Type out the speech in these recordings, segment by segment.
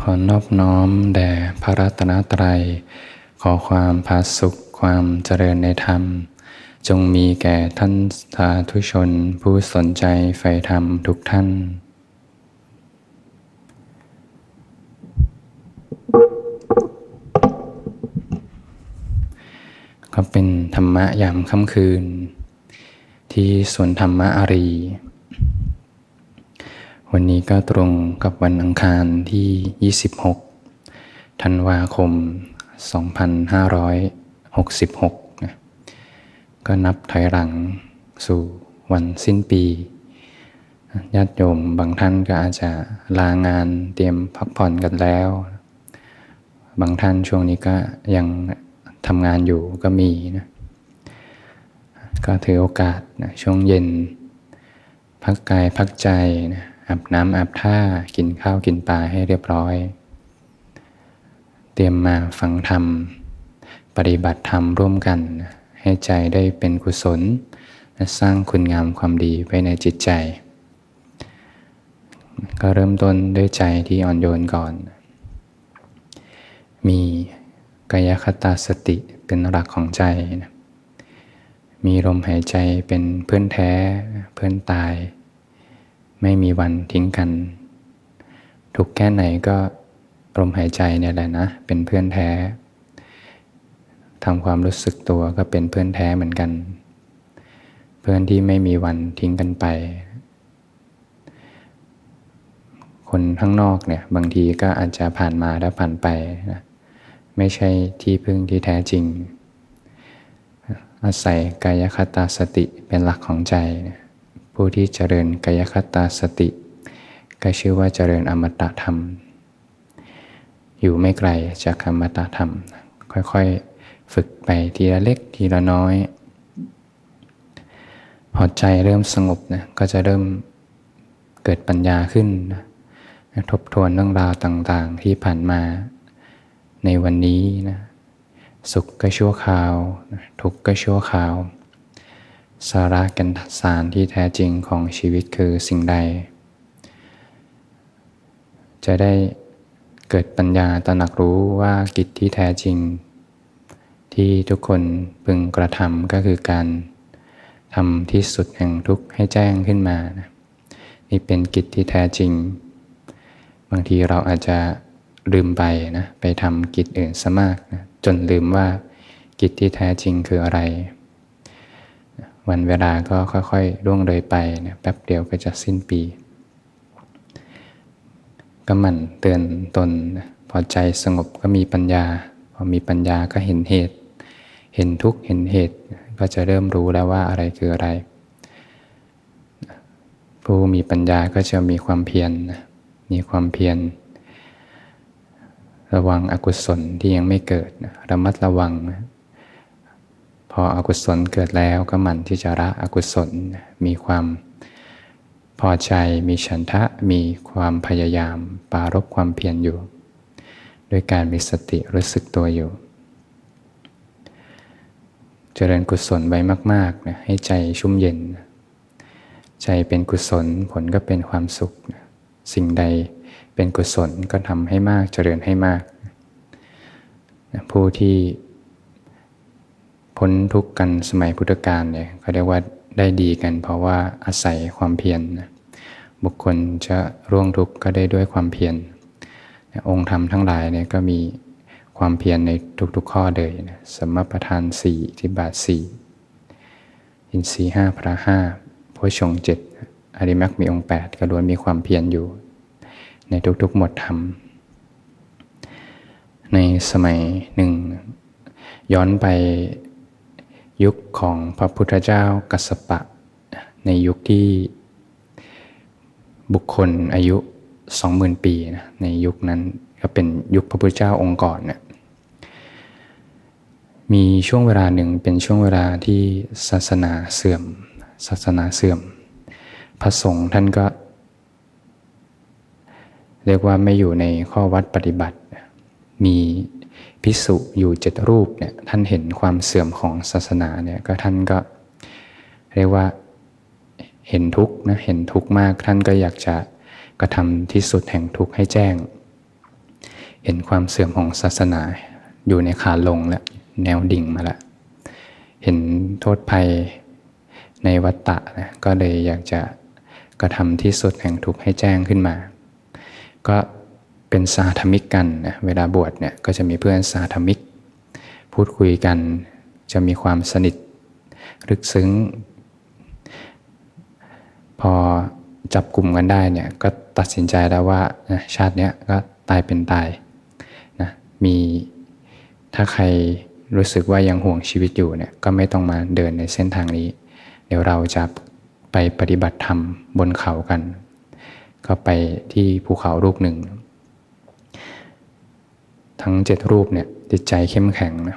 ขอนอบน้อมแด่พระรัตนตรัย ขอความพาสุขความเจริญในธรรม จงมีแก่ท่านสาธุชนผู้สนใจใฝ่ธรรมทุกท่านก็เป็นธรรมะยามค่ำคืน ที่สวนธรรมะอารี วันนี้ก็ตรงกับวันอังคารที่ 26 ธันวาคม 2566นะก็นับถอยหลังสู่วันสิ้นปี ญาติโยมบางท่านก็อาจจะลางานเตรียมพักผ่อนกันแล้ว บางท่านช่วงนี้ก็ยังทำงานอยู่ก็มีนะ ก็ถือโอกาสนะช่วงเย็น พักกายพักใจนะ อาบน้ำอาบท่ากินข้าวกินปลาให้เรียบร้อย เตรียมมาฟังธรรม ปฏิบัติธรรมร่วมกัน ให้ใจได้เป็นกุศล และสร้างคุณงามความดีไว้ในจิตใจ ก็เริ่มต้นด้วยใจที่อ่อนโยนก่อน มีกายคตาสติเป็นหลักของใจนะมีลมหายใจเป็นเพื่อนแท้เพื่อนตาย ไม่มีวันทิ้งกัน ทุกแค่ไหนก็ลมหายใจเนี่ยแหละนะ เป็นเพื่อนแท้ทำความรู้สึกตัวก็เป็นเพื่อนแท้เหมือนกัน เพื่อนที่ไม่มีวันทิ้งกันไป คนข้างนอกเนี่ยบางทีก็อาจจะผ่านมาแล้วผ่านไปนะไม่ใช่ที่พึ่งที่แท้จริง อาศัยกายคตาสติเป็นหลักของใจ ผู้ที่เจริญกายคตาสติ ก็ชื่อว่าเจริญอมตะธรรม อยู่ไม่ไกลจากอมตะธรรม ค่อยๆ ฝึกไปทีละเล็กทีละน้อย พอใจเริ่มสงบนะก็จะเริ่มเกิดปัญญาขึ้น ทบทวนเรื่องราวต่างๆ ที่ผ่านมาในวันนี้นะสุขก็ชั่วคราว ทุกข์ก็ชั่วคราว สาระกันสารที่แท้จริงของชีวิตคือสิ่งใด จะได้เกิดปัญญาตระหนักรู้ว่ากิจที่แท้จริง ที่ทุกคนพึงกระทำก็คือการทำที่สุดแห่งทุกข์ให้แจ้งขึ้นมา นี่เป็นกิจที่แท้จริง บางทีเราอาจจะลืมไปนะไปทำกิจอื่นซะมากนะจนลืมว่ากิจที่แท้จริงคืออะไร วันเวลาก็ค่อยๆล่วงเลยไปนะแป๊บเดียวก็จะสิ้นปี ก็หมั่นเตือนตน พอใจสงบก็มีปัญญา พอมีปัญญาก็เห็นเหตุ เห็นทุกข์เห็นเหตุ ก็จะเริ่มรู้แล้วว่าอะไรคืออะไร ผู้มีปัญญาก็จะมีความเพียรมีความเพียรระวังอกุศลที่ยังไม่เกิดระมัดระวัง พออกุศลเกิดแล้วก็หมั่นที่จะละอกุศลมีความพอใจมีฉันทะมีความพยายามปารบความเพียรอยู่ ด้วยการมีสติรู้สึกตัวอยู่ เจริญกุศลไว้มากๆนะให้ใจชุ่มเย็น ใจเป็นกุศลผลก็เป็นความสุข สิ่งใดเป็นกุศลก็ทำให้มากเจริญให้มาก ผู้ที่ พ้นทุกข์กันสมัยพุทธกาลเนี่ยเขาเรียกว่าได้ดีกัน เพราะว่าอาศัยความเพียรบุคคลจะร่วงทุกข์ก็ได้ด้วยความเพียรองค์ธรรมทั้งหลายเนี่ยก็มีความเพียรในทุกๆข้อเลยนะสมประทานสี่ที่บาทสี่อินทรีห้าพระห้าโพชงเจ็ดอริมักมีองค์แปดก็ล้วนมีความเพียรอยู่ ในทุกๆหมวดธรรม ในสมัยหนึ่ง ย้อนไป ยุคของพระพุทธเจ้ากัสสปะ ในยุคที่บุคคลอายุสองหมื่นปีนะในยุคนั้นก็เป็นยุคพระพุทธเจ้าองค์ก่อนเนะี่ยมีช่วงเวลาหนึ่งเป็นช่วงเวลาที่ศาสนาเสื่อม ศาสนาเสื่อม พระสงฆ์ท่านก็ เรียกว่าไม่อยู่ในข้อวัดปฏิบัติ มี พิสุอยู่เจ็ดรูปเนี่ยท่านเห็นความเสื่อมของศาสนาเนี่ยก็ท่านก็เรียกว่าเห็นทุกนะเห็นทุกมากท่านก็อยากจะกระทำที่สุดแห่งทุกให้แจ้ง เห็นความเสื่อมของศาสนาอยู่ในขาลงและแนวดิ่งมาแล้วเห็นโทษภัยในวัฏฏะนะก็เลยอยากจะกระทำที่สุดแห่งทุกข์ให้แจ้งขึ้นมา ก็ เป็นสาธมิกกันนะเวลาบวชเนี่ยก็จะมีเพื่อนสาธมิก พูดคุยกันจะมีความสนิทลึกซึ้ง พอจับกลุ่มกันได้เนี่ยก็ตัดสินใจแล้วว่าชาติเนี้ยก็ตายเป็นตายนะมีถ้าใครรู้สึกว่ายังห่วงชีวิตอยู่เนี่ยก็ไม่ต้องมาเดินในเส้นทางนี้ เดี๋ยวเราจะไปปฏิบัติธรรมบนเขากัน ก็ไปที่ภูเขารูปหนึ่ง ทั้งเจ็ดรูปเนี่ยจิตใจเข้มแข็งนะ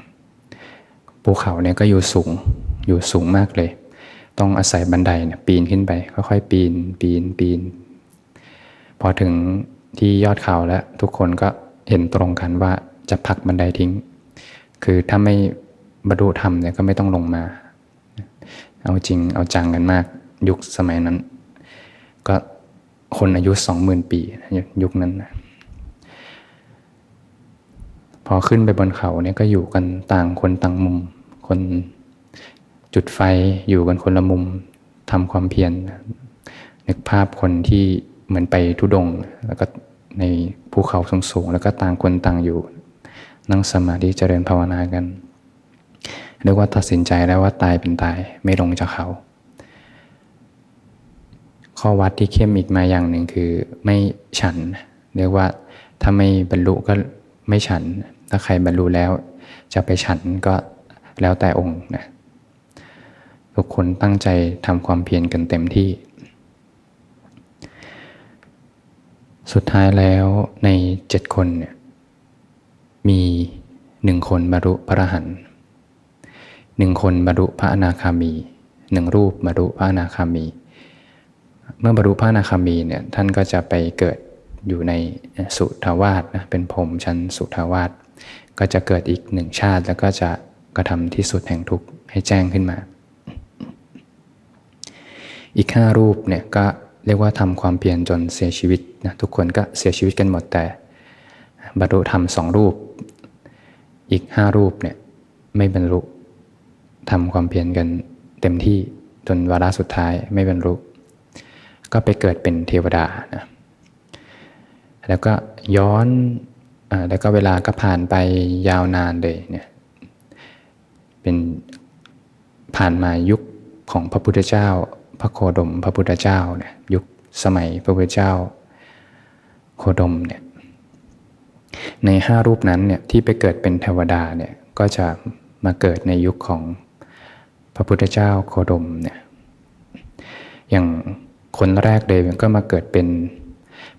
ภูเขาเนี่ยก็อยู่สูงอยู่สูงมากเลย ต้องอาศัยบันไดเนี่ยปีนขึ้นไปค่อยๆปีนปีนปีน พอถึงที่ยอดเขาแล้วทุกคนก็เห็นตรงกันว่าจะพักบันไดทิ้ง คือถ้าไม่บรรลุธรรมเนี่ยก็ไม่ต้องลงมา เอาจริงเอาจังกันมากยุคสมัยนั้น ก็คนอายุสองหมื่นปียุคนั้นนะ อขึ้นไปบนเขาเนี่ยก็อยู่กันต่างคนต่างมุม คนจุดไฟอยู่กันคนละมุมทำความเพียรนึกภาพคนที่เหมือนไปทุดง แล้วก็ในภูเขาสูงๆแล้วก็ต่างคนต่างอยู่ นั่งสมาธิเจริญภาวนากันเรียกว่าตัดสินใจแล้วว่าตายเป็นตายไม่ลงจากเขา ข้อวัดที่เข้มอีกมาอย่างหนึ่งคือไม่ฉัน เรียกว่าถ้าไม่บรรลุก็ไม่ฉัน ถ้าใครบรรลุแล้ว จะไปฉันก็แล้วแต่องค์นะทุกคนตั้งใจทำความเพียรกันเต็มที่ สุดท้ายแล้วในเจ็ดคนเนี่ยมีหนึ่งคนบรรลุพระรหันหนึ่งคนบรรลุพระอนาคามีหนึ่งรูปบรรลุพระอนาคามี เมื่อบรรลุพระอนาคามีเนี่ยท่านก็จะไปเกิดอยู่ในสุทาวาสนะเป็นพรมชั้นสุทาวาส ก็จะเกิดอีกหนึ่งชาติ แล้วก็จะกระทำที่สุดแห่งทุกข์ให้แจ้งขึ้นมา อีกห้ารูปเนี่ยก็เรียกว่าทำความเพียรจนเสียชีวิตนะทุกคนก็เสียชีวิตกันหมดแต่บรรลุธรรมสองรูป อีกห้ารูปเนี่ยไม่บรรลุทำความเพียรกันเต็มที่จนวาระสุดท้ายไม่บรรลุ ก็ไปเกิดเป็นเทวดานะแล้วก็ย้อน แล้วก็เวลาก็ผ่านไปยาวนานเลยเนี่ยเป็นผ่านมายุคของพระพุทธเจ้า พระโคดม พระพุทธเจ้าเนี่ยยุคสมัยพระพุทธเจ้า โคดมเนี่ยในห้ารูปนั้นเนี่ยที่ไปเกิดเป็นเทวดาเนี่ยก็จะมาเกิดในยุคของพระพุทธเจ้าโคดมเนี่ยอย่างคนแรกเลยก็มาเกิดเป็น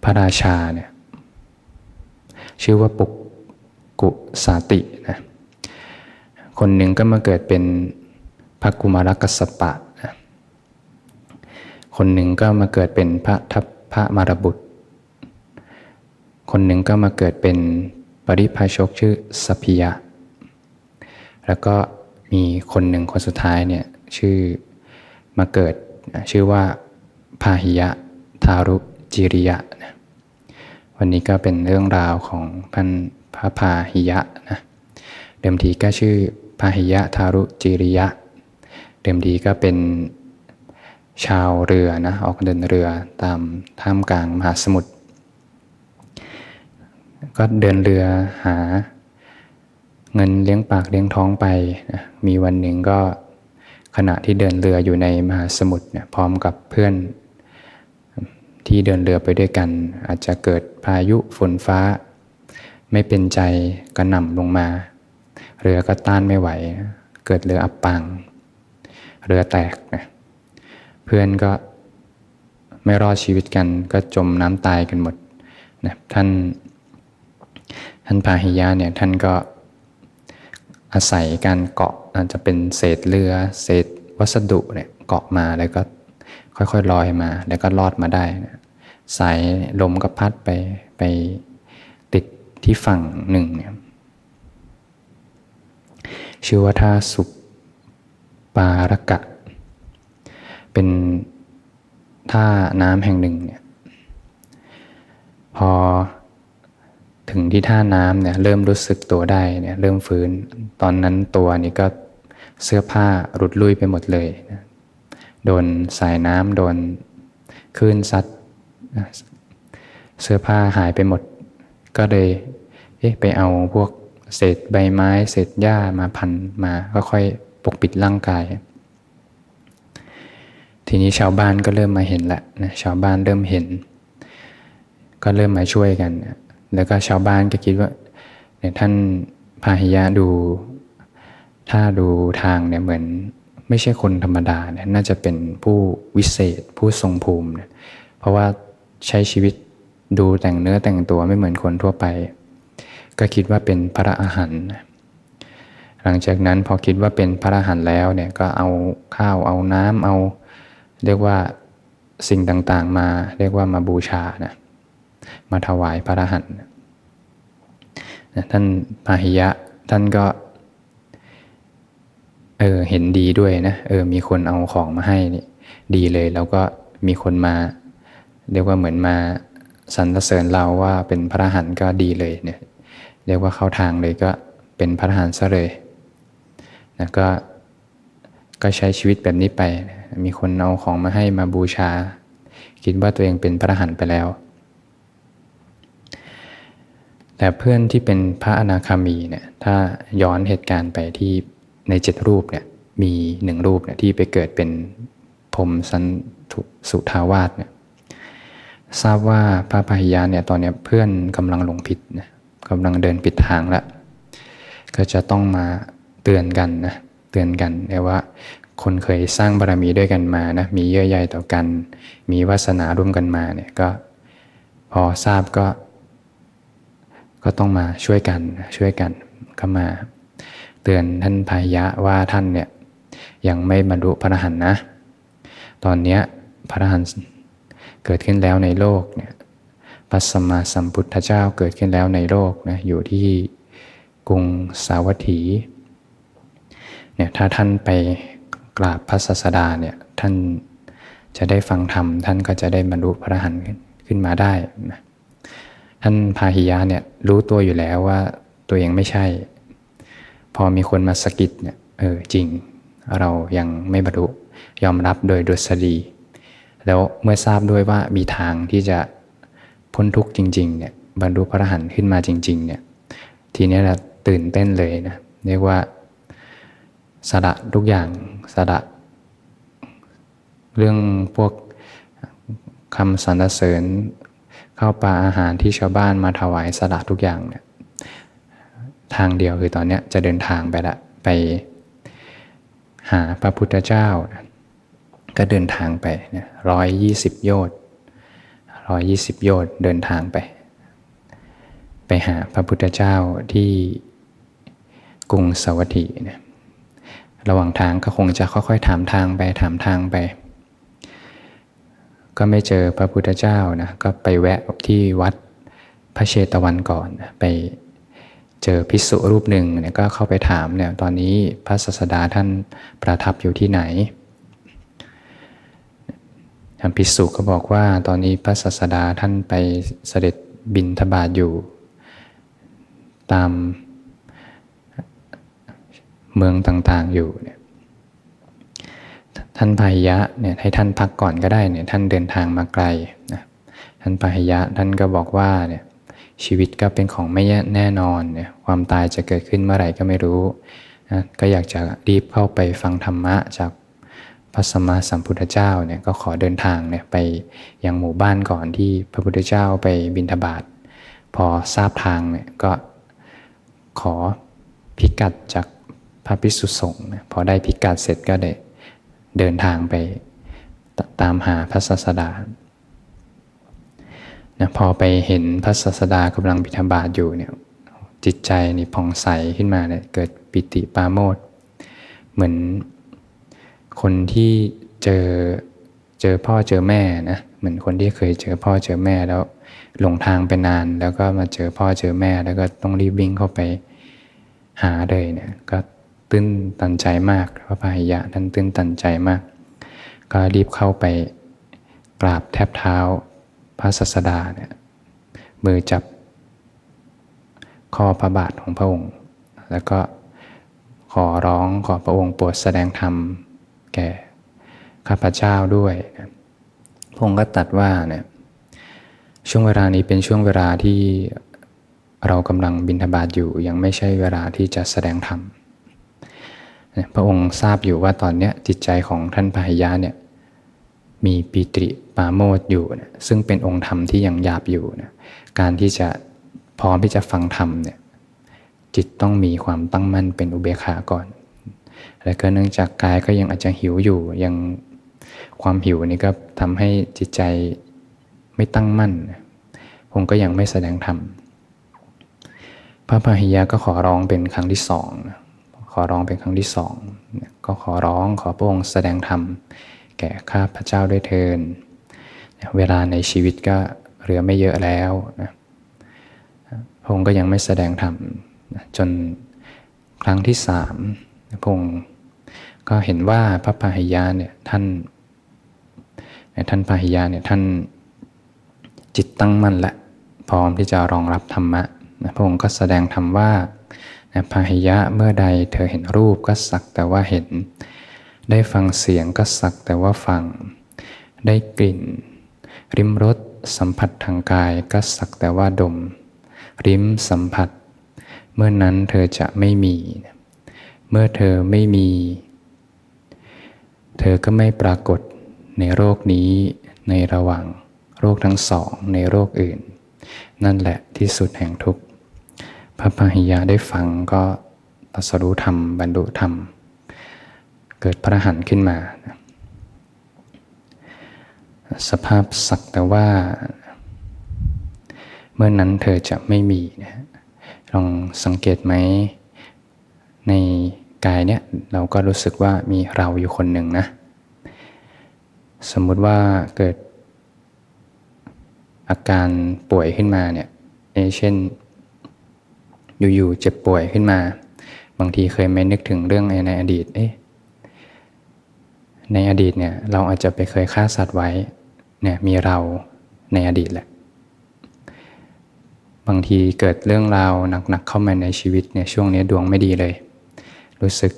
พระราชาเนี่ย ชื่อว่าปุกกุสาตินะคนหนึ่งก็มาเกิดเป็นพระกุมารกัสปะนะคนหนึ่งก็มาเกิดเป็นพระทัพพระมารบุตร คนหนึ่งก็มาเกิดเป็นปริพาชกชื่อสพิยะ แล้วก็มีคนหนึ่งคนสุดท้ายเนี่ยชื่อมาเกิดชื่อว่าพาหิยะ ทารุจิริยะนะ วันนี้ก็เป็นเรื่องราวของพันพระพาหิยะนะเดิมทีก็ชื่อพาหิยะทารุจิริยะ เดิมทีก็เป็นชาวเรือนะออกเดินเรือตามท่ามกลางมหาสมุทรก็เดินเรือหาเงินเลี้ยงปากเลี้ยงท้องไปนะมีวันหนึ่งก็ขณะที่เดินเรืออยู่ในมหาสมุทรเนี่ยพร้อมกับเพื่อน ที่เดินเรือไปด้วยกัน อาจจะเกิดพายุฝนฟ้า ไม่เป็นใจกระหน่ำลงมา เรือก็ต้านไม่ไหว เกิดเรืออับปังเรือแตกนะเพื่อนก็ไม่รอดชีวิตกันก็จมน้ำตายกันหมดนะท่านท่านพาหิยะเนี่ยท่านก็อาศัยการเกาะอาจจะเป็นเศษเรือ เศษวัสดุเนี่ยเกาะมาแล้วก็ ค่อยๆลอยมา แล้วก็รอดมาได้นะสายลมก็พัดไปไปติดที่ฝั่งหนึ่งเนี่ยชื่อว่าท่าสุปารกะ เป็นท่าน้ำแห่งหนึ่งเนี่ยพอถึงที่ท่าน้ำเนี่ยเริ่มรู้สึกตัวได้เนี่ยเริ่มฟื้น ตอนนั้นตัวนี่ก็เสื้อผ้าหลุดลุ่ยไปหมดเลยนะ โดนสายน้ำโดนคลื่นซัดเสื้อผ้าหายไปหมด ก็เลยเอ๊ะไปเอาพวกเศษใบไม้เศษหญ้ามาพันมาก็ค่อยปกปิดร่างกาย ทีนี้ชาวบ้านก็เริ่มมาเห็นละนะชาวบ้านเริ่มเห็น ก็เริ่มมาช่วยกัน แล้วก็ชาวบ้านก็คิดว่าเนี่ยท่านพาหิยะดู ถ้าดูทางเนี่ยเหมือน ไม่ใช่คนธรรมดาเนี่ยน่าจะเป็นผู้วิเศษ ผู้ทรงภูมิเนี่ยเพราะว่าใช้ชีวิตดูแต่งเนื้อแต่งตัวไม่เหมือนคนทั่วไป ก็คิดว่าเป็นพระอาหารหลังจากนั้นพอคิดว่าเป็นพระอาหารแล้วเนี่ยก็เอาข้าวเอาน้ำเอา เรียกว่าสิ่งต่างๆ มาเรียกว่ามาบูชานะมาถวายพระอาหารท่านพาหิยะท่านก็ เออเห็นดีด้วยนะเออ มีคนเอาของมาให้นี่ดีเลย แล้วก็มีคนมา เรียกว่าเหมือนมาสรรเสริญเราว่าเป็นพระหันก็ดีเลยเนี่ยเรียกว่าเข้าทางเลยก็เป็นพระหันซะเลยนะก็ก็ใช้ชีวิตแบบนี้ไป มีคนเอาของมาให้มาบูชา คิดว่าตัวเองเป็นพระหันไปแล้ว แต่เพื่อนที่เป็นพระอนาคามีเนี่ยถ้าย้อนเหตุการณ์ไปที่ ในเจ็ดรูปเนี่ยมีหนึ่งรูปเนี่ยที่ไปเกิดเป็นพรมสันสุทาวาสเนี่ยทราบว่าพระพหิยาเนี่ยตอนนี้เพื่อนกำลังหลงผิดนะกำลังเดินผิดทางแล้วก็จะต้องมาเตือนกันนะเตือนกันแต่ว่า คนเคยสร้างบารมีด้วยกันมานะมีเยื่อใยต่อกัน มีวาสนาร่วมกันมาเนี่ยก็พอทราบก็ ก็ต้องมาช่วยกันช่วยกันก็มา เตือนท่านพายะว่าท่านเนี่ยยังไม่บรรลุพระอรหันต์นะ ตอนนี้พระอรหันต์เกิดขึ้นแล้วในโลกเนี่ยปัสมาสัมพุทธเจ้าเกิดขึ้นแล้วในโลกนะอยู่ที่กรุงสาวัตถีเนี่ยถ้าท่านไปกราบพระศาสดาเนี่ยท่านจะได้ฟังธรรมท่านก็จะได้บรรลุพระอรหันต์ขึ้นมาได้นะท่านพาหิยะเนี่ยรู้ตัวอยู่แล้วว่าตัวเองไม่ใช่ พอมีคนมาสกิดเนี่ยเออจริง เรายังไม่บรรลุยอมรับโดยดุษฎี แล้วเมื่อทราบด้วยว่ามีทางที่จะพ้นทุกข์จริงๆเนี่ยบรรลุพระอรหันต์ขึ้นมาจริง ๆ เนี่ย ทีนี้เราตื่นเต้นเลยนะเรียกว่าสละทุกอย่างสละเรื่องพวกคำสรรเสริญเข้าปลาอาหารที่ชาวบ้านมาถวายสละทุกอย่างเนี่ย ทางเดียวคือตอนนี้จะเดินทางไปละไปหาพระพุทธเจ้า ก็เดินทางไปเนี่ยร้อยยี่สิบโยชน์ร้อยยี่สิบโยชน์เดินทางไป ไปหาพระพุทธเจ้าที่กรุงสวัสดีเนี่ยระหว่างทางก็คงจะค่อยๆถามทางไปถามทางไป ก็ไม่เจอพระพุทธเจ้านะก็ไปแวะที่วัดพระเชตวันก่อนไป เจอพิสุรูปหนึ่งเนี่ยก็เข้าไปถามเนี่ยตอนนี้พระศาสดาท่านประทับอยู่ที่ไหนทางพิสุก็บอกว่าตอนนี้พระศาสดาท่านไปเสด็จบินทบาทอยู่ ตามเมืองต่างๆอยู่เนี่ยท่านพายะเนี่ยให้ท่านพักก่อนก็ได้เนี่ยท่านเดินทางมาไกลนะท่านพายะท่านก็บอกว่าเนี่ย ชีวิตก็เป็นของไม่แน่นอนเนี่ยความตายจะเกิดขึ้นเมื่อไหร่ก็ไม่รู้นะก็อยากจะรีบเข้าไปฟังธรรมะจากพระสมมาสัมพุทธเจ้าเนี่ยก็ขอเดินทางเนี่ยไปยังหมู่บ้านก่อนที่พระพุทธเจ้าไปบิณฑบาตพอทราบทางเนี่ยก็ขอพิกัดจากพระภิกษุสงฆ์พอได้พิกัดเสร็จก็ได้เดินทางไปตามหาพระศาสดา นะพอไปเห็นพระศาสดากำลังบิณฑบาตอยู่เนี่ยจิตใจนี่ผ่องใสขึ้นมาเนี่ยเกิดปิติปาโมดเหมือนคนที่เจอเจอพ่อเจอแม่นะเหมือนคนที่เคยเจอพ่อเจอแม่แล้วหลงทางไปนาน แล้วก็มาเจอพ่อเจอแม่ แล้วก็ต้องรีบวิ่งเข้าไปหาเลยเนี่ยก็ตื้นตันใจมากพระพายะท่านตื้นตันใจมาก ก็รีบเข้าไปกราบแทบเท้า พระศาสดาเนี่ยมือจับข้อพระบาทของพระองค์ แล้วก็ขอร้องขอพระองค์โปรดแสดงธรรมแก่ข้าพเจ้าด้วยพระองค์ก็ตัดว่าเนี่ยช่วงเวลานี้เป็นช่วงเวลาที่เรากำลังบินทบาทอยู่ ยังไม่ใช่เวลาที่จะแสดงธรรมพระองค์ทราบอยู่ว่าตอนนี้จิตใจของท่านพาหิยะเนี่ยมีปีติ ปาโมดอยู่นะซึ่งเป็นองค์ธรรมที่ยังหยาบอยู่นะการที่จะพร้อมที่จะฟังธรรมเนี่ยจิตต้องมีความตั้งมั่นเป็นอุเบกขาก่อน และก็เนื่องจากกายก็ยังอาจจะหิวอยู่ยังความหิวนี่ก็ทำให้จิตใจไม่ตั้งมั่นคงก็ยังไม่แสดงธรรมพระพาหิยะก็ขอร้องเป็นครั้งที่สองขอร้องเป็นครั้งที่สองก็ขอร้องขอพระองค์แสดงธรรมแก่ข้าพระเจ้าด้วยเทิน เวลาในชีวิตก็เหลือไม่เยอะแล้วนะพระองค์ก็ยังไม่แสดงธรรมจนครั้งที่สามพระองค์ก็เห็นว่าพระพาหิยะเนี่ยท่านท่านพาหิยะเนี่ยท่านจิตตั้งมั่นและพร้อมที่จะรองรับธรรมะพระองค์ก็แสดงธรรมว่าพาหิยะเมื่อใดเธอเห็นรูปก็สักแต่ว่าเห็น ได้ฟังเสียงก็สักแต่ว่าฟัง ได้กลิ่น ริมรสสัมผัสทางกายก็สักแต่ว่าดม ริมสัมผัส เมื่อนั้นเธอจะไม่มี เมื่อเธอไม่มี เธอก็ไม่ปรากฏในโรคนี้ในระหว่างโรคทั้งสองในโรคอื่น นั่นแหละที่สุดแห่งทุกข์พระพหิยะได้ฟังก็ตรัสรู้ธรรมบรรลุธรรม เกิดพระหันขึ้นมา สภาพสักแต่ว่า เมื่อนั้นเธอจะไม่มีนะลองสังเกตไหม ในกายเนี่ยเราก็รู้สึกว่ามีเราอยู่คนหนึ่งนะ สมมุติว่าเกิด อาการป่วยขึ้นมาเนี่ยเช่น อยู่ๆเจ็บป่วยขึ้นมา บางทีเคยไม่นึกถึงเรื่องในอดีตเอ๊ะในอดีตเนี่ยเราอาจจะไปเคยฆ่าสัตว์ไว้ เนี่ยมีเราในอดีตแหละ บางทีเกิดเรื่องราวหนักๆเข้ามาในชีวิตเนี่ยช่วงนี้ดวงไม่ดีเลย รู้สึก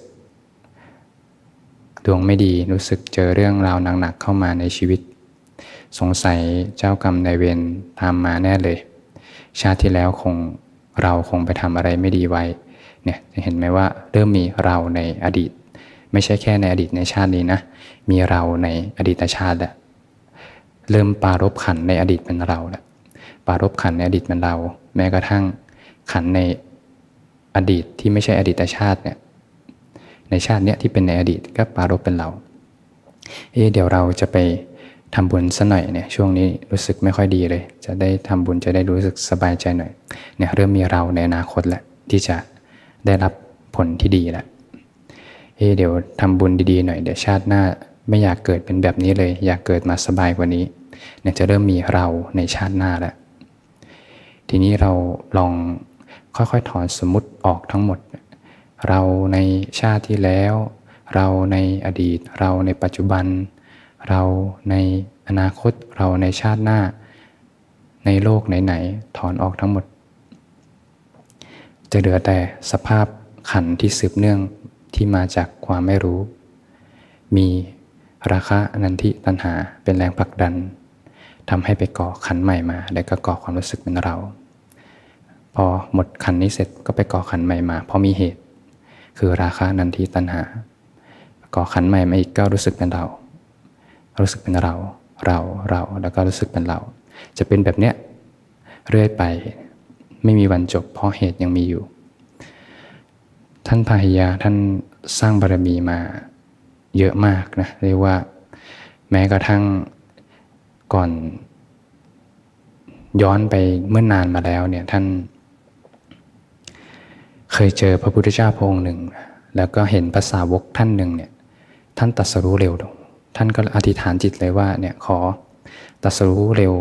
ดวงไม่ดีรู้สึกเจอเรื่องราวหนักๆเข้ามาในชีวิต สงสัยเจ้ากรรมนายเวรตามมาแน่เลย ชาติที่แล้วคงเราคงไปทำอะไรไม่ดีไว้เนี่ยจะเห็นไหมว่าเริ่มมีเราในอดีต ไม่ใช่แค่ในอดีตในชาตินี้นะ มีเราในอดีตชาติแหละ เริ่มปารบขันในอดีตเป็นเราแล้วปารบขันในอดีตเป็นเรา แม้กระทั่งขันในอดีตที่ไม่ใช่อดีตชาติเนี่ยในชาติเนี้ยที่เป็นในอดีตก็ปารบเป็นเรา เอ๊เดี๋ยวเราจะไปทำบุญสัหน่อยเนี่ยช่วงนี้รู้สึกไม่ค่อยดีเลย จะได้ทำบุญจะได้รู้สึกสบายใจหน่อยเนี่ยเริ่มมีเราในอนาคตแหละที่จะได้รับผลที่ดีแล้วเฮ้เดี๋ยวทำบุญดีๆหน่อยเดี๋ยวชาติหน้า ไม่อยากเกิดเป็นแบบนี้เลย อยากเกิดมาสบายกว่านี้เนี่ยจะเริ่มมีเราในชาติหน้าแล้ว ทีนี้เราลองค่อยๆถอนสมมติออกทั้งหมด เราในชาติที่แล้ว เราในอดีต เราในปัจจุบัน เราในอนาคต เราในชาติหน้า ในโลกไหนๆถอนออกทั้งหมด จะเหลือแต่สภาพขันที่สืบเนื่องที่มาจากความไม่รู้ มี ราคะอนันติตัณหาเป็นแรงผลักดันทำให้ไปก่อขันใหม่มา แล้วก็ก่อความรู้สึกเป็นเรา พอหมดขันนี้เสร็จก็ไปก่อขันใหม่มา เพราะมีเหตุ คือราคะนันทิตัณหา ก่อขันใหม่มาอีกก็รู้สึกเป็นเรา รู้สึกเป็นเรา เราเราแล้วก็รู้สึกเป็นเรา จะเป็นแบบเนี้ยเรื่อยไปไม่มีวันจบเพราะเหตุยังมีอยู่ ท่านพาหิยาท่านสร้างบารมีมา เยอะมากนะเรียกว่าแม้กระทั่งก่อนย้อนไปเมื่อนานมาแล้วเนี่ยท่าน เคยเจอพระพุทธเจ้าพระองค์หนึ่ง แล้วก็เห็นภาษาวกท่านหนึ่งเนี่ยท่านตัดสรู้เร็ว ท่านก็อธิษฐานจิตเลยว่าเนี่ยขอตัดสรู้เร็ว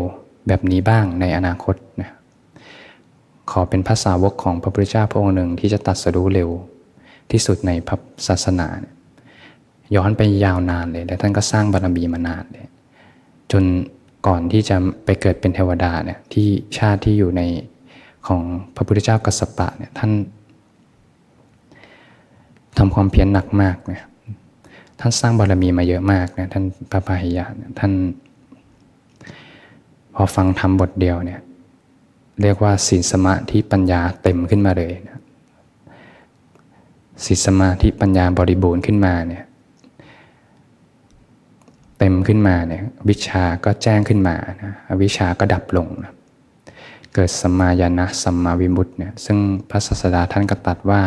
แบบนี้บ้างในอนาคตนะขอเป็นภาษาวกของพระพุทธเจ้าพระองค์หนึ่งที่จะตัดสรู้เร็วที่สุดในพระศาสนาย้ ย้อนไปยาวนานเลย และท่านก็สร้างบารมีมานานเลย จนก่อนที่จะไปเกิดเป็นเทวดาเนี่ยที่ชาติที่อยู่ในของพระพุทธเจ้ากัสสปะเนี่ยท่านทำความเพียรหนักมากเนี่ยท่านสร้างบารมีมาเยอะมากเนี่ยท่านพระพาหิยะท่าน พอฟังธรรมบทเดียวเนี่ยเรียกว่าศีลสมาธิปัญญาเต็มขึ้นมาเลยนะศีลสมาธิปัญญาบริบูรณ์ขึ้นมาเนี่ย ต็มขึ้นมาเนี่ยวิชาก็แจ้งขึ้นมานะวิชาก็ดับลงนะเกิดสัมมาญาณสัมมาวิมุตต์เนี่ยซึ่งพระศาสดาท่านก็ตัดว่า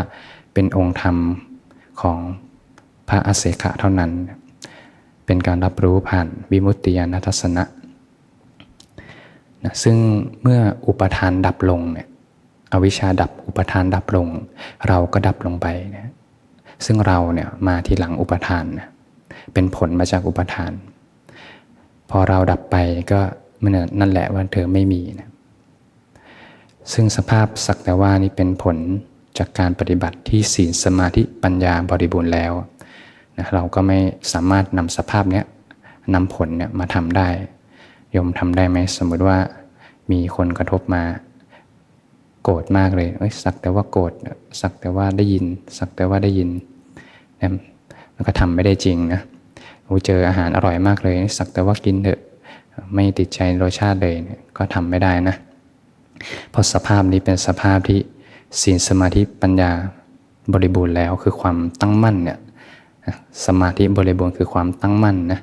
เป็นองค์ธรรมของพระอเศขะเท่านั้น เป็นการรับรู้ผ่านวิมุตติญาณทัศนะนะซึ่งเมื่ออุปทานดับลงเนี่ยอวิชชาดับอุปทานดับลง เราก็ดับลงไปนะซึ่งเราเนี่ยมาทีหลังอุปทานนะ เป็นผลมาจากอุปทาน พอเราดับไปก็มันนั่นแหละว่าเธอไม่มีนะซึ่งสภาพสักแต่ว่านี่เป็นผลจากการปฏิบัติที่ศีลสมาธิปัญญาบริบูรณ์แล้วนะเราก็ไม่สามารถนำสภาพเนี้ยนำผลเนี่ยมาทำได้ยมทำได้ไหมสมมติว่ามีคนกระทบมา โกรธมากเลยเอ้ยสักแต่ว่าโกรธสักแต่ว่าได้ยิน สักแต่ว่าได้ยินนะ แล้วก็ทำไม่ได้จริงนะโอ้เจออาหารอร่อยมากเลย สักแต่ว่ากินเถอะไม่ติดใจรสชาติเลยก็ทำไม่ได้นะเพราะสภาพนี้เป็นสภาพที่ศีลสมาธิปัญญาบริบูรณ์แล้วคือความตั้งมั่นเนี่ยสมาธิบริบูรณ์คือความตั้งมั่นนะ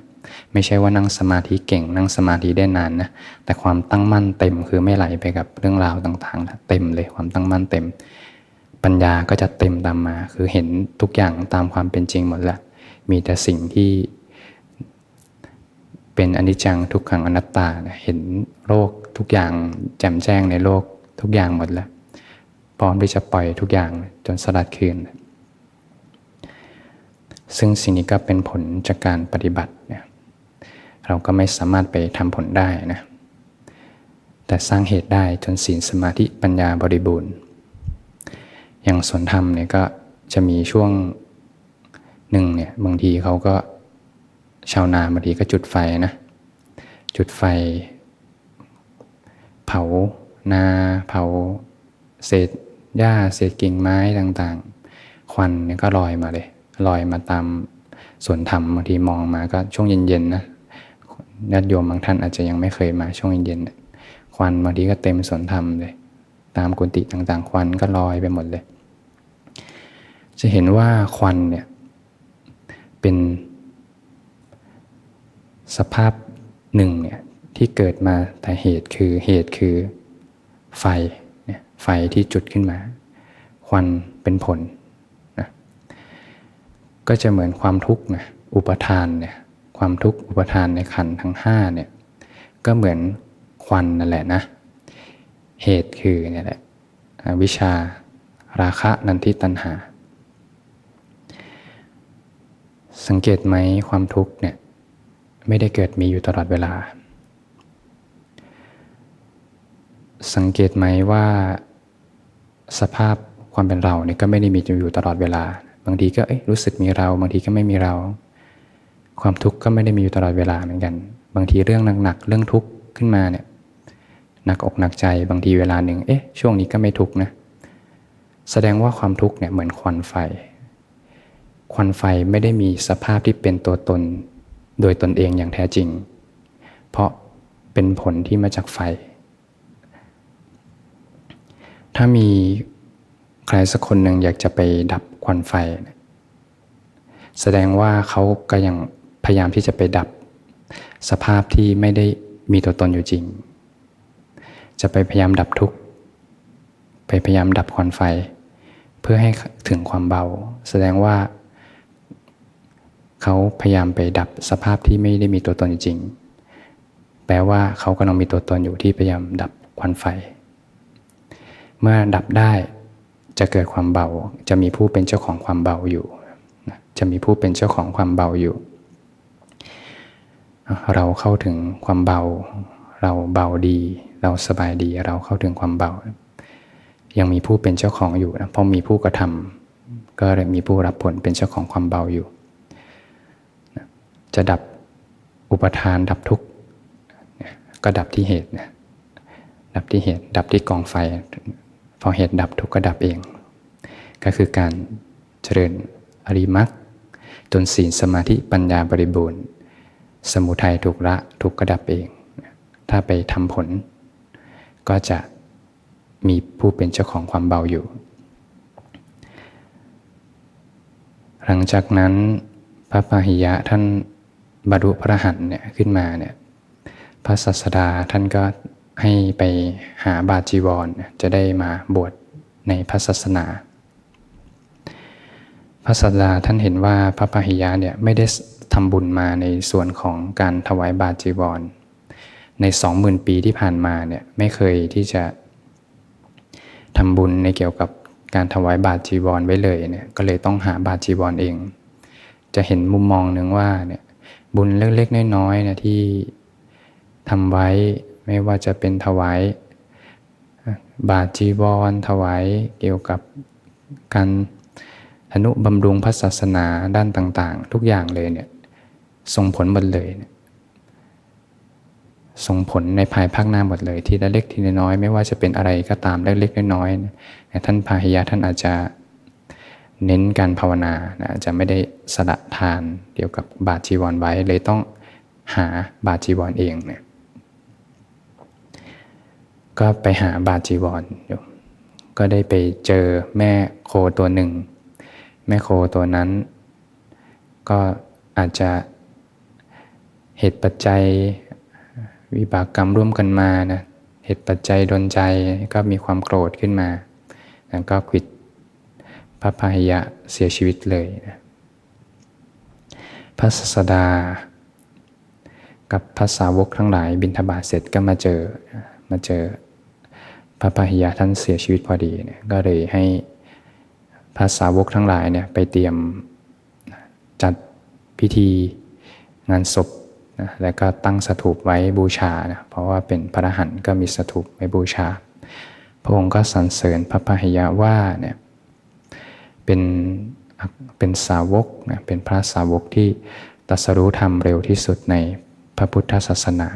ไม่ใช่ว่านั่งสมาธิเก่งนั่งสมาธิได้นานนะแต่ความตั้งมั่นเต็มคือไม่ไหลไปกับเรื่องราวต่างๆเต็มเลยความตั้งมั่นเต็ม ปัญญาก็จะเต็มตามมา คือเห็นทุกอย่างตามความเป็นจริงหมดละ มีแต่สิ่งที่เป็นอนิจจังทุกขังอนัตตา เห็นโลกทุกอย่างแจ่มแจ้งในโลกทุกอย่างหมดแล้ว พร้อมที่จะปล่อยทุกอย่างจนสลัดคืน ซึ่งสิ่งนี้ก็เป็นผลจากการปฏิบัติเนี่ยเราก็ไม่สามารถไปทำผลได้นะ แต่สร้างเหตุได้จนศีลสมาธิปัญญาบริบูรณ์ อย่างสนธรรมเนี่ยก็จะมีช่วงหนึ่งเนี่ยบางทีเขาก็ชาวนาบางทีก็จุดไฟนะ จุดไฟ เผานาเผาเศษหญ้าเศษกิ่งไม้ต่างๆ ควันเนี่ยก็ลอยมาเลยลอยมาตามสวนธรรมบางทีมองมาก็ช่วงเย็นๆนะญาติโยมบางท่านอาจจะยังไม่เคยมาช่วงเย็นๆควันบางทีก็เต็มสวนธรรมเลย ตามกุฏิต่างๆ ควันก็ลอยไปหมดเลย จะเห็นว่าควันเนี่ยเป็นสภาพหนึ่งเนี่ยที่เกิดมาแต่เหตุคือเหตุคือไฟเนี่ยไฟที่จุดขึ้นมา ควันเป็นผลนะก็จะเหมือนความทุกข์นะอุปทานเนี่ยความทุกข์อุปทานในขันทั้งห้าเนี่ยก็เหมือนควันนั่นแหละนะเหตุคือเนี่ยแหละวิชาราคะนันทิตัณหา สังเกตไหมความทุกข์เนี่ยไม่ได้เกิดมีอยู่ตลอดเวลา สังเกตไหมว่าสภาพความเป็นเราเนี่ยก็ไม่ได้มีอยู่ตลอดเวลา บางทีก็รู้สึกมีเรา บางทีก็ไม่มีเรา ความทุกข์ก็ไม่ได้มีอยู่ตลอดเวลาเหมือนกัน บางทีเรื่องหนักๆเรื่องทุกข์ขึ้นมาเนี่ยหนักอกหนักใจบางทีเวลาหนึ่งเอ๊ะช่วงนี้ก็ไม่ทุกข์นะแสดงว่าความทุกข์เนี่ยเหมือนควันไฟ ควันไฟไม่ได้มีสภาพที่เป็นตัวตน โดยตนเองอย่างแท้จริง เพราะเป็นผลที่มาจากไฟ ถ้ามีใครสักคนหนึ่งอยากจะไปดับควันไฟ แสดงว่าเขาก็ยังพยายามที่จะไปดับ สภาพที่ไม่ได้มีตัวตนอยู่จริง จะไปพยายามดับทุกข์ไปพยายามดับควันไฟ เพื่อให้ถึงความเบา แสดงว่า เขาพยายามไปดับสภาพที่ไม่ได้มีตัวตนจริง แปลว่าเขากำลังมีตัวตนอยู่ที่พยายามดับควันไฟ เมื่อดับได้จะเกิดความเบา จะมีผู้เป็นเจ้าของความเบาอยู่ จะมีผู้เป็นเจ้าของความเบาอยู่ เราเข้าถึงความเบา เราเบาดี เราสบายดี เราเข้าถึงความเบา ยังมีผู้เป็นเจ้าของอยู่นะพอมีผู้กระทำก็เลยมีผู้รับผลเป็นเจ้าของความเบาอยู่ จะดับอุปทานดับทุกข์ก็ดับที่เหตุนะดับที่เหตุ ดับที่กองไฟ พอเหตุดับทุกข์ก็ดับเอง ก็คือการเจริญอริมักจนศีลสมาธิปัญญาบริบูรณ์ สมุทัยถูกละทุกข์ก็ดับเอง ถ้าไปทำผล ก็จะมีผู้เป็นเจ้าของความเบาอยู่ หลังจากนั้นพระปาหิยะท่าน บรรลุพระหันเนี่ยขึ้นมาเนี่ยพระศาสดาท่านก็ให้ไปหาบาจีวรจะได้มาบวชในพระศาสนา พระศาสดาท่านเห็นว่าพระปหิยะเนี่ยไม่ได้ทำบุญมาในส่วนของการถวายบาจีวร ในสองหมื่นปีที่ผ่านมาเนี่ยไม่เคยที่จะทำบุญในเกี่ยวกับการถวายบาจีวรไว้เลยเนี่ยก็เลยต้องหาบาจีวรเอง จะเห็นมุมมองหนึ่งว่าเนี่ย บุญเล็กๆน้อยๆนะที่ทำไว้ไม่ว่าจะเป็นถวาย บาจีวรถวายเกี่ยวกับการอนุบำรุงพระศาสนาด้านต่างๆ ทุกอย่างเลยเนี่ยส่งผลหมดเลยส่งผลในภายภาคหน้าหมดเลย ทีละเล็กทีละน้อย ไม่ว่าจะเป็นอะไรก็ตามเล็กๆน้อยๆท่านพาหิยะท่านอาจจะ เน้นการภาวนาอาจะไม่ได้สละทานเกี่ยวกับบาจีวรไว้เลยต้องหาบาจีวรเองเนี่ยก็ไปหาบาจีวรอยู่ก็ได้ไปเจอแม่โคตัวหนึ่ง แม่โคตัวนั้น ก็อาจจะเหตุปัจจัยวิบากกรรมร่วมกันมานะเหตุปัจจัยดนใจก็มีความโกรธขึ้นมาแล้วก็ขิด ระพายะเสียชีวิตเลยนะพระศาสดา กับภาษาวกทั้งหลายบินทบาทเสร็จก็มาเจอมาเจอพระพาหิยะท่านเสียชีวิตพอดีเนี่ยก็เลยให้ภาษาวกทั้งหลายเนี่ยไปเตรียมจัดพิธีงานศพนะแล้วก็ตั้งสถูปไว้บูชานะเพราะว่าเป็นพระหันก็มีสถูปไว้บูชา พระองค์ก็สรรเสริญพระพาหิยะว่าเนี่ย เป็นเป็นสาวกนะเป็นพระสาวกที่ตัสรู้ธรรมเร็วที่สุดในพระพุทธศาสนา